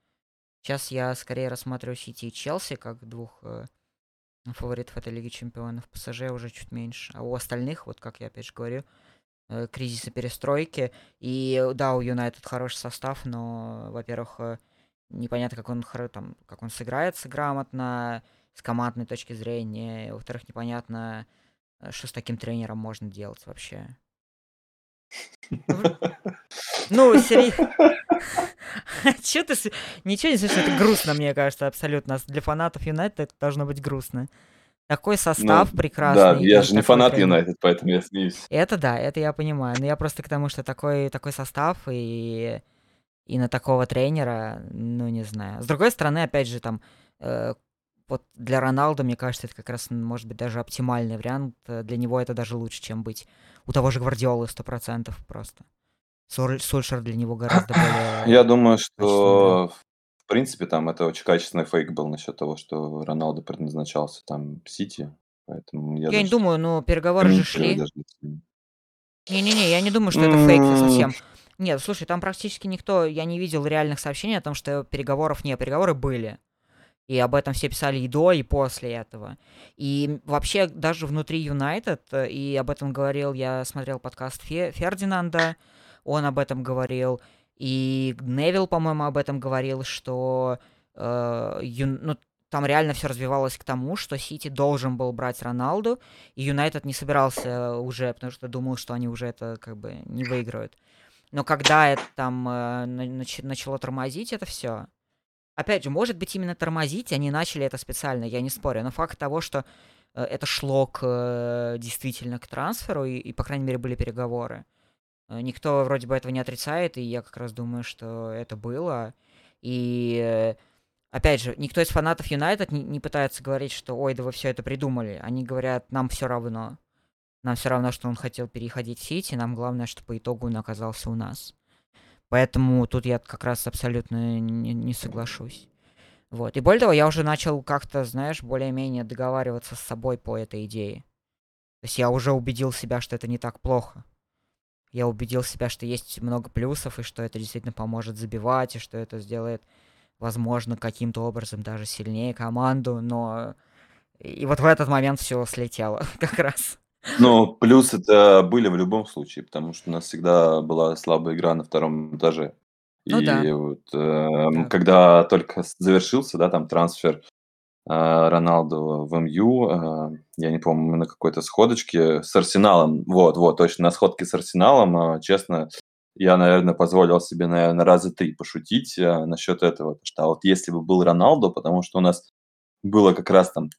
Сейчас я скорее рассматриваю Сити и Челси как двух э, фаворитов этой Лиги Чемпионов. ПСЖ уже чуть меньше. А у остальных, вот как я опять же говорю, э, кризисы перестройки. И э, да, у Юнайтед хороший состав, но, во-первых, э, непонятно, как он, там, как он сыграется грамотно, с командной точки зрения. Во-вторых, непонятно, что с таким тренером можно делать вообще. Ну, серьезно. Ты... Ничего не слышно, это грустно, мне кажется, абсолютно. Для фанатов Юнайтед это должно быть грустно. Такой Ну, состав да, прекрасный я и же не фанат. Юнайтед, поэтому я смеюсь. Это да, это я понимаю. Но я просто к тому, что такой, такой состав и, и на такого тренера, ну, не знаю. С другой стороны, опять же, там, э, вот для Роналду, мне кажется, это как раз может быть даже оптимальный вариант. Э, Для него это даже лучше, чем быть у того же Гвардиолы 100% просто. Суль- Сульшер для него гораздо более Я думаю, что принципе там это очень качественный фейк был насчет того, что Роналду предназначался там Сити, поэтому я Я не даже думаю, но переговоры же шли. даже не. Не-не-не, я не думаю, что это фейк М, совсем. Нет, слушай, там практически никто, я не видел реальных сообщений о том, что переговоров нет. Переговоры были. И об этом все писали и до, и после этого. И вообще даже внутри Юнайтед, э, и об этом говорил, я смотрел подкаст Фе- Фердинанда, он об этом говорил, и Невил, по-моему, об этом говорил, что э, Юн- ну, там реально все развивалось к тому, что Сити должен был брать Роналду, и Юнайтед не собирался уже, потому что думал, что они уже это как бы не выиграют. Но когда это там э, на- нач- начало тормозить это все, опять же, может быть, именно тормозить, они начали это специально, я не спорю, но факт того, что э, это шло к э, действительно к трансферу, и, и, по крайней мере, были переговоры. Э, Никто вроде бы этого не отрицает, и я как раз думаю, что это было. И э, опять же, никто из фанатов Юнайтед не пытается говорить, что ой, да вы все это придумали. Они говорят, нам все равно. Нам все равно, что он хотел переходить в Сити, нам главное, что по итогу он оказался у нас. Поэтому тут я как раз абсолютно не, не соглашусь. Вот. И более того, я уже начал как-то, знаешь, более-менее договариваться с собой по этой идее. То есть я уже убедил себя, что это не так плохо. Я убедил себя, что есть много плюсов, и что это действительно поможет забивать, и что это сделает, возможно, каким-то образом даже сильнее команду, но... И вот в этот момент все слетело как раз. Но плюсы это были в любом случае, потому что у нас всегда была слабая игра на втором этаже. Ну да, И вот эм, да. когда только завершился, да, там трансфер э, Роналду в МЮ, э, я не помню, на какой-то сходочке с Арсеналом, вот, вот, точно, на сходке с Арсеналом, э, честно, я, наверное, позволил себе, наверное, раза три пошутить насчет этого, что а вот если бы был Роналду, потому что у нас было как раз там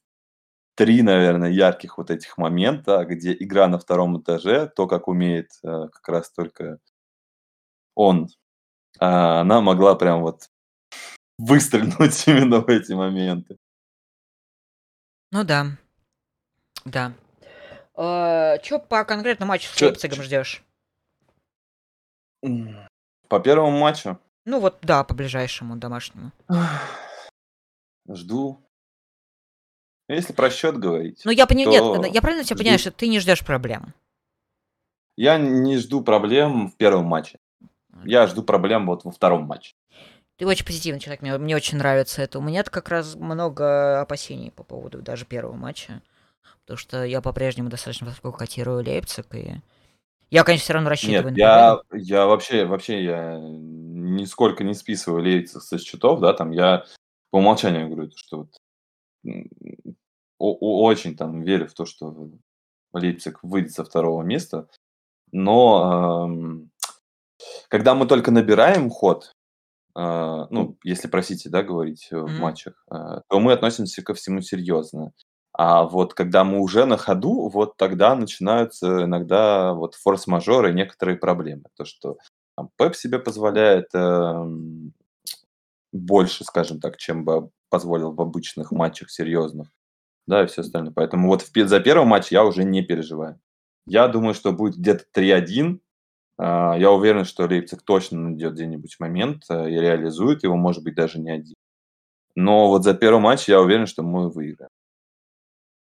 три, наверное, ярких вот этих момента, где игра на втором этаже, то, как умеет как раз только он, а, она могла прям вот выстрелить именно в эти моменты. Ну да. Да. Э, Чё по конкретному матчу с Чё- Лейпцигом ждешь? По первому матчу Ну вот, да, по ближайшему домашнему. жду. Если про счет говорить, Ну я понимаю, то нет, я правильно тебя понимаю, что ты не ждешь проблем. я не жду проблем в первом матче. Я жду проблем вот во втором матче. Ты очень позитивный человек, мне, мне очень нравится это. У меня как раз много опасений по поводу даже первого матча. Потому что я по-прежнему достаточно высоко котирую Лейпциг, и я, конечно, все равно рассчитываю Нет, на я, победу. я вообще, вообще я нисколько не списываю Лейпциг со счетов, да, там я по умолчанию говорю, что вот очень там верю в то, что Лейпциг выйдет со второго места, но эм, когда мы только набираем ход, э, ну, если про Сити, да, говорить э, в матчах, э, то мы относимся ко всему серьезно. А вот когда мы уже на ходу, вот тогда начинаются иногда вот форс-мажоры и некоторые проблемы. То, что там, Пеп себе позволяет эм, больше, скажем так, чем бы позволил в обычных матчах серьезных, да, и все остальное. Поэтому вот в за первый матч я уже не переживаю. Я думаю, что будет где-то 3-1. А, Я уверен, что Лейпциг точно найдет где-нибудь момент э, и реализует его, может быть, даже не один. Но вот за первый матч я уверен, что мы выиграем.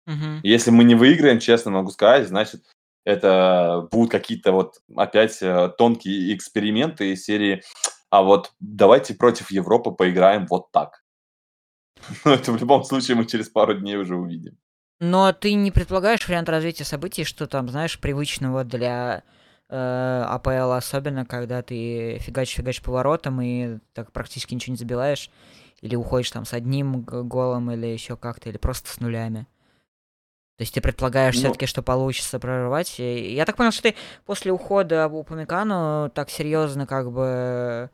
Мгм. Если мы не выиграем, честно могу сказать, значит, это будут какие-то вот опять э, тонкие эксперименты из серии «А вот давайте против Европы поиграем вот так». Но это в любом случае мы через пару дней уже увидим. Но ты не предполагаешь вариант развития событий, что там, знаешь, привычного для э, АПЛ, особенно когда ты фигачишь-фигачишь поворотом и так практически ничего не забиваешь, или уходишь там с одним голом, или еще как-то, или просто с нулями. То есть ты предполагаешь Ну- все-таки, что получится прорвать. И я так понял, что ты после ухода у Памикану так серьезно как бы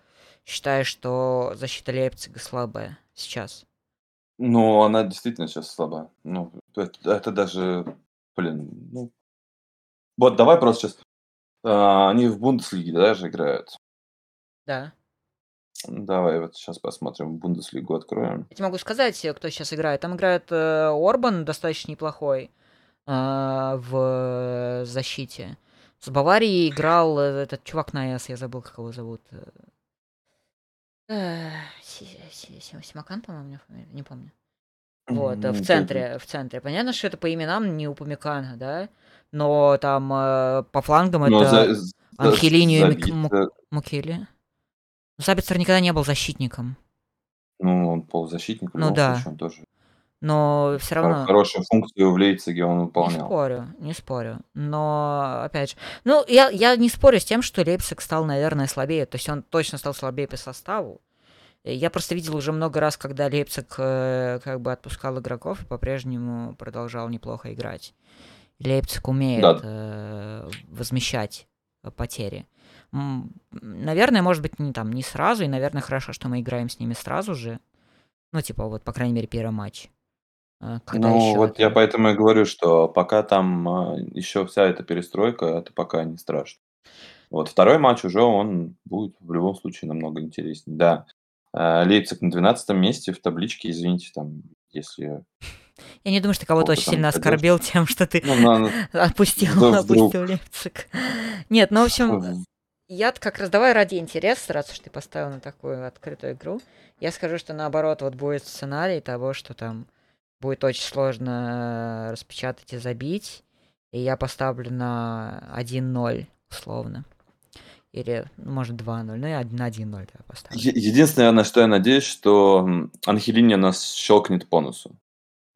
считаешь, что защита Лейпцига слабая сейчас. Но она действительно сейчас слаба. Ну, это, это даже, блин, ну... Вот давай просто сейчас... они в Бундеслиге даже играют. Да. Давай вот сейчас посмотрим, Бундеслигу откроем. Я тебе могу сказать, э, кто сейчас играет. Там играет э, Орбан, достаточно неплохой э, в защите. С Баварией играл э, этот чувак на С, я забыл, как его зовут. Э, Си- Си- Си- Симакан, по-моему, не помню. Вот, в центре, в центре. Понятно, что это по именам не у Памикана, да? Но там э, по флангам Но это за- за- Анхелиньо и Мик- забит, Му- э, Мукели. Сабицер никогда не был защитником. Ну, он полузащитник, Ну да. случае, он тоже Но все равно... хорошую функцию в Лейпциге он Не выполнял. спорю, не спорю. Но, опять же, ну, я, я не спорю с тем, что Лейпциг стал, наверное, слабее. То есть он точно стал слабее по составу. Я просто видел уже много раз, когда Лейпциг э, как бы отпускал игроков и по-прежнему продолжал неплохо играть. Лейпциг умеет Да. э, возмещать э, потери. Наверное, может быть, не там не сразу, и, наверное, хорошо, что мы играем с ними сразу же. Ну, типа, вот, по крайней мере, первый матч. Э, Когда Ну, вот я это- поэтому и говорю, что пока там еще вся эта перестройка, это пока не страшно. Вот второй матч уже он будет в любом случае намного интереснее. Да, э, Лейпциг на 12 месте в табличке, извините, там, если... Я не думаю, что кого-то очень сильно пойдёшь? оскорбил тем, что ты Ну, на- отпустил, вдруг- вдруг. опустил Лейпциг. Нет, ну, в общем, я как раз давай ради интереса, раз уж ты поставил на такую открытую игру, я скажу, что наоборот, вот будет сценарий того, что там будет очень сложно э, распечатать и забить, и я поставлю на 1-0, условно. Или, ну, может, 2-0, ну, я на 1-0 я поставлю. Е- Единственное, на что я надеюсь, что Анхелини нас щелкнет по носу.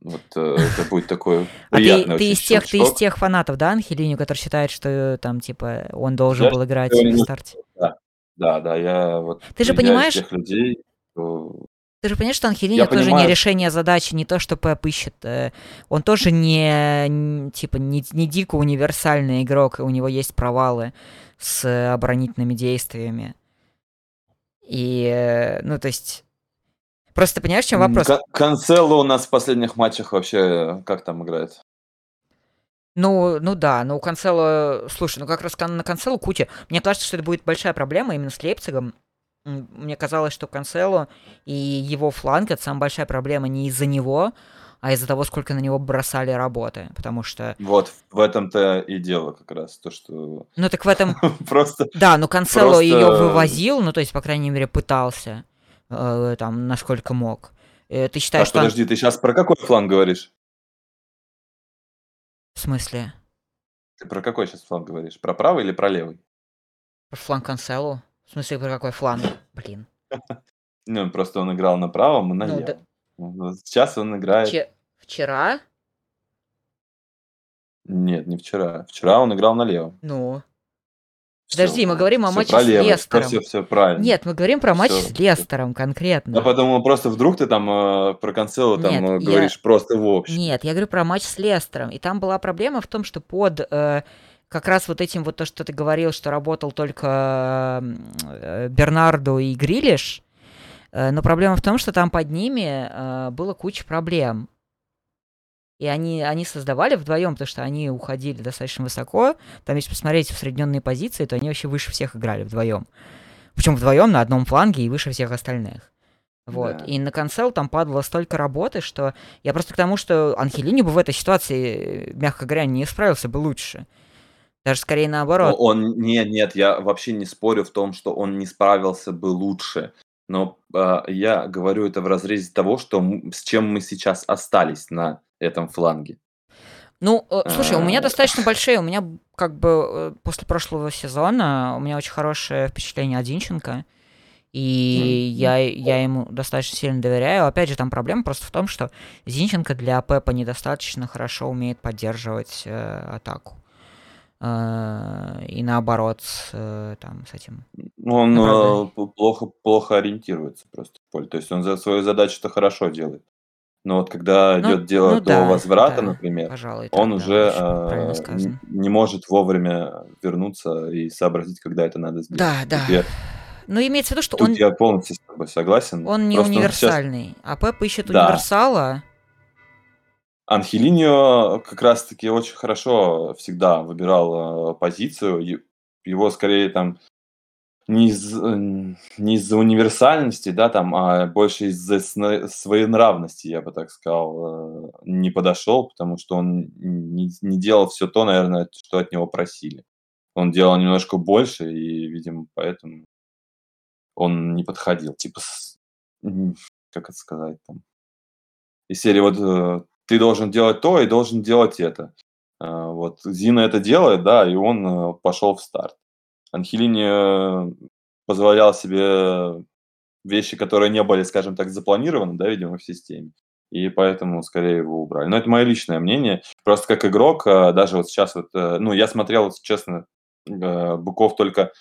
Вот э, это будет такой А ты, приятный ты из тех, ты из тех фанатов, да, Анхелиню, который считает, что э, там, типа, он должен Я был играть в не- старте? Да, да, я вот Ты же понимаешь- тех людей, кто- Ты же понимаешь, что Анхелини тоже не понимаю. решение задачи, не то, что Пеп ищет. э, Он тоже не, типа, не, не дико универсальный игрок, и у него есть провалы с оборонительными действиями. И, э, ну, то есть... Просто понимаешь, в чем вопрос? Кан- Канцело у нас в последних матчах вообще э, как там играет? Ну, ну да, но у Канцело... Слушай, ну как раз на Канцело куча. Мне кажется, что это будет большая проблема именно с Лейпцигом. Мне казалось, что Канцело и его фланг — это самая большая проблема не из-за него, а из-за того, сколько на него бросали работы, потому что... Вот, в этом-то и дело как раз, то, что... Ну так в этом... Просто... Да, но Канцело ее вывозил, ну то есть, по крайней мере, пытался, э, там, насколько мог. Э, ты считаешь, что... подожди, ты сейчас про какой фланг говоришь? В смысле? Ты про какой сейчас фланг говоришь? Про правый или про левый? Про фланг Канцело? В смысле, про какой фланг? Блин. Ну, просто он играл на правом и на ну, левом. Сейчас он играет... Че... Вчера? Нет, не вчера. Вчера он играл на левом. Ну. Подожди, мы говорим о матче с Лестером. Все, все, правильно. Нет, мы говорим про матч с Лестером конкретно. Да потому просто вдруг ты там э, про Канцело там Нет, э, говоришь я... просто в общем. Нет, я говорю про матч с Лестером. И там была проблема в том, что под э, как раз вот этим вот то, что ты говорил, что работал только э, Бернарду и Грилиш, э, но проблема в том, что там под ними э, было куча проблем. И они, они создавали вдвоем, потому что они уходили достаточно высоко. Там, если посмотреть в усредненные позиции, то они вообще выше всех играли вдвоем. Причем вдвоем на одном фланге и выше всех остальных. Вот. Да. И на консел там падало столько работы, что я просто к тому, что Анхелини бы в этой ситуации, мягко говоря, не справился бы лучше. Даже скорее наоборот. Он, нет, нет, я вообще не спорю в том, что он не справился бы лучше. Но э, я говорю это в разрезе того, что с чем мы сейчас остались на этом фланге. Ну, э, слушай, у меня а. достаточно большие, у меня как бы э, после прошлого сезона у меня очень хорошее впечатление от Зинченко, и я, я ему достаточно сильно доверяю. Опять же, там проблема просто в том, что Зинченко для Пепа недостаточно хорошо умеет поддерживать э, атаку. Э, и наоборот, э, там, с этим. Он э, плохо, плохо ориентируется просто в поле. То есть он за свою задачу-то хорошо делает. Но вот когда ну, идет дело ну, до да, возврата, да, например, пожалуй, он да, уже э, не может вовремя вернуться и сообразить, когда это надо сделать. Да, да. Тебе... Но ну, имеется в виду, что Тут он... я полностью с тобой согласен. Он не Просто универсальный, сейчас... а Пеп ищет да. универсала. Анхелиньо как раз-таки очень хорошо всегда выбирал э, позицию. Его скорее там не из, э, не из-за универсальности, да, там, а больше из-за своей нравности, я бы так сказал, э, не подошел, потому что он не, не делал все то, наверное, что от него просили. Он делал немножко больше, и, видимо, поэтому он не подходил. Типа, как это сказать там? Из серии вот э, ты должен делать то и должен делать это. Вот Зина это делает, да, и он пошел в старт. Анхелини э, позволял себе вещи, которые не были, скажем так, запланированы, да, видимо, в системе. И поэтому скорее его убрали. Но это мое личное мнение. Просто как игрок, э, даже вот сейчас вот, э, ну, я смотрел, честно, Быков только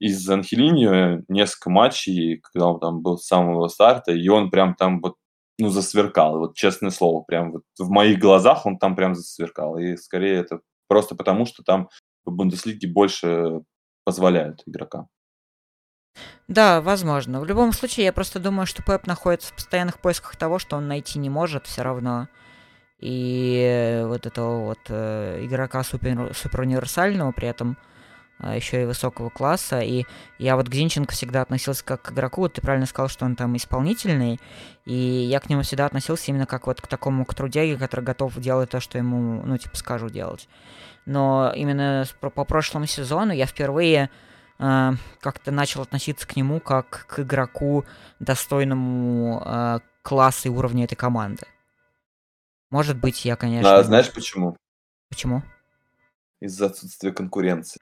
из Анхелини несколько матчей, когда он там был с самого старта, и он прям там вот, ну, засверкал. Вот честное слово, прям вот в моих глазах он там прям засверкал. И скорее это просто потому, что там в Бундеслиге больше позволяют игрокам. Да, возможно. В любом случае, я просто думаю, что Пеп находится в постоянных поисках того, что он найти не может все равно. И вот этого вот э, игрока супер, супер универсального, при этом еще и высокого класса. И я вот к Зинченко всегда относился как к игроку. Вот ты правильно сказал, что он там исполнительный. И я к нему всегда относился именно как вот к такому к трудяге, который готов делать то, что ему, ну, типа, скажу делать но именно по прошлому сезону я впервые э, как-то начал относиться к нему как к игроку, достойному э, класса и уровня этой команды. Может быть, я, конечно... А знаешь почему? Почему? Из-за отсутствия конкуренции.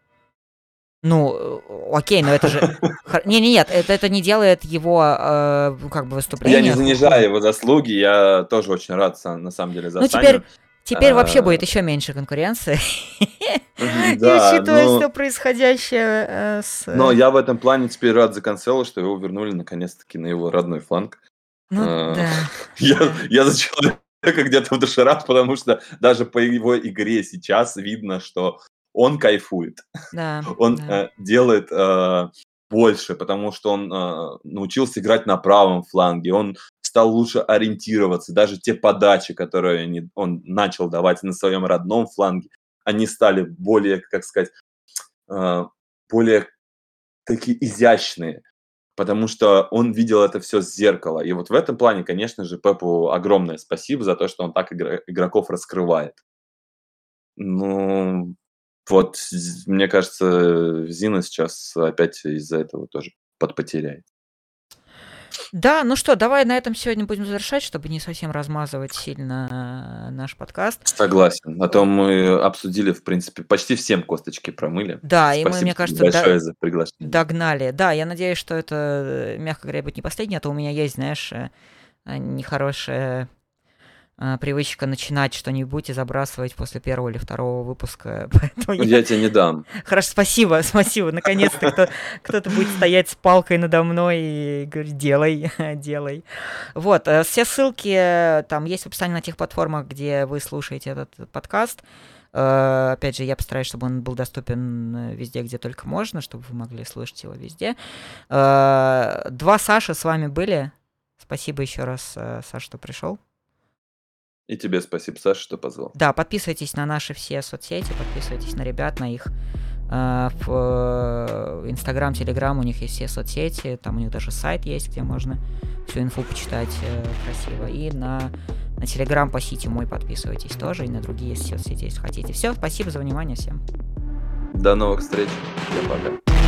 Ну, э, окей, но это же... Не, не, нет, это, это не делает его э, как бы выступление. Я не занижаю его заслуги, я тоже очень рад, на самом деле, за Ну, теперь, Теперь вообще будет еще меньше конкуренции. Да, учитывая все происходящее э, с... Но я в этом плане теперь рад за Канцело, что его вернули наконец-таки на его родной фланг. Ну, а, да. Я за человека где-то в доширах, потому что даже по его игре сейчас видно, что он кайфует. Да, он э, делает э, больше, потому что он научился играть на правом фланге, он стал лучше ориентироваться. Даже те подачи, которые он начал давать на своем родном фланге, они стали более, как сказать, а, более такие изящные. потому что он видел это все с зеркала. И вот в этом плане, конечно же, Пепу огромное спасибо за то, что он так игроков раскрывает. Ну, вот, мне кажется, Зина сейчас опять из-за этого тоже подпотеряет. Да, ну что, давай на этом сегодня будем завершать, чтобы не совсем размазывать сильно э, наш подкаст. Согласен. А то мы обсудили, в принципе, почти всем косточки промыли. Да, и мы, мне кажется, большое за приглашение. догнали. Да, я надеюсь, что это, э, мягко говоря, будет не последнее, а то у меня есть, знаешь, э, нехорошее привычка начинать что-нибудь и забрасывать после первого или второго выпуска. Поэтому я... я тебе не дам. Хорошо, спасибо, спасибо. Наконец-то кто- кто-то будет стоять с палкой надо мной и говорить, делай, делай. Вот, э, все ссылки э, там есть в описании на тех платформах, где вы слушаете этот подкаст. Э, опять же, я постараюсь, чтобы он был доступен везде, где только можно, чтобы вы могли слышать его везде. Два Саши с вами были. Спасибо еще раз, Саша, что пришел. И тебе спасибо, Саша, что позвал. Да, подписывайтесь на наши все соцсети, подписывайтесь на ребят, на их э, в Инстаграм, Телеграм, у них есть все соцсети, там у них даже сайт есть, где можно всю инфу почитать э, красиво. И на, на Телеграм по сети мой подписывайтесь тоже, и на другие соцсети, если хотите. Все, спасибо за внимание всем. До новых встреч. Всем пока.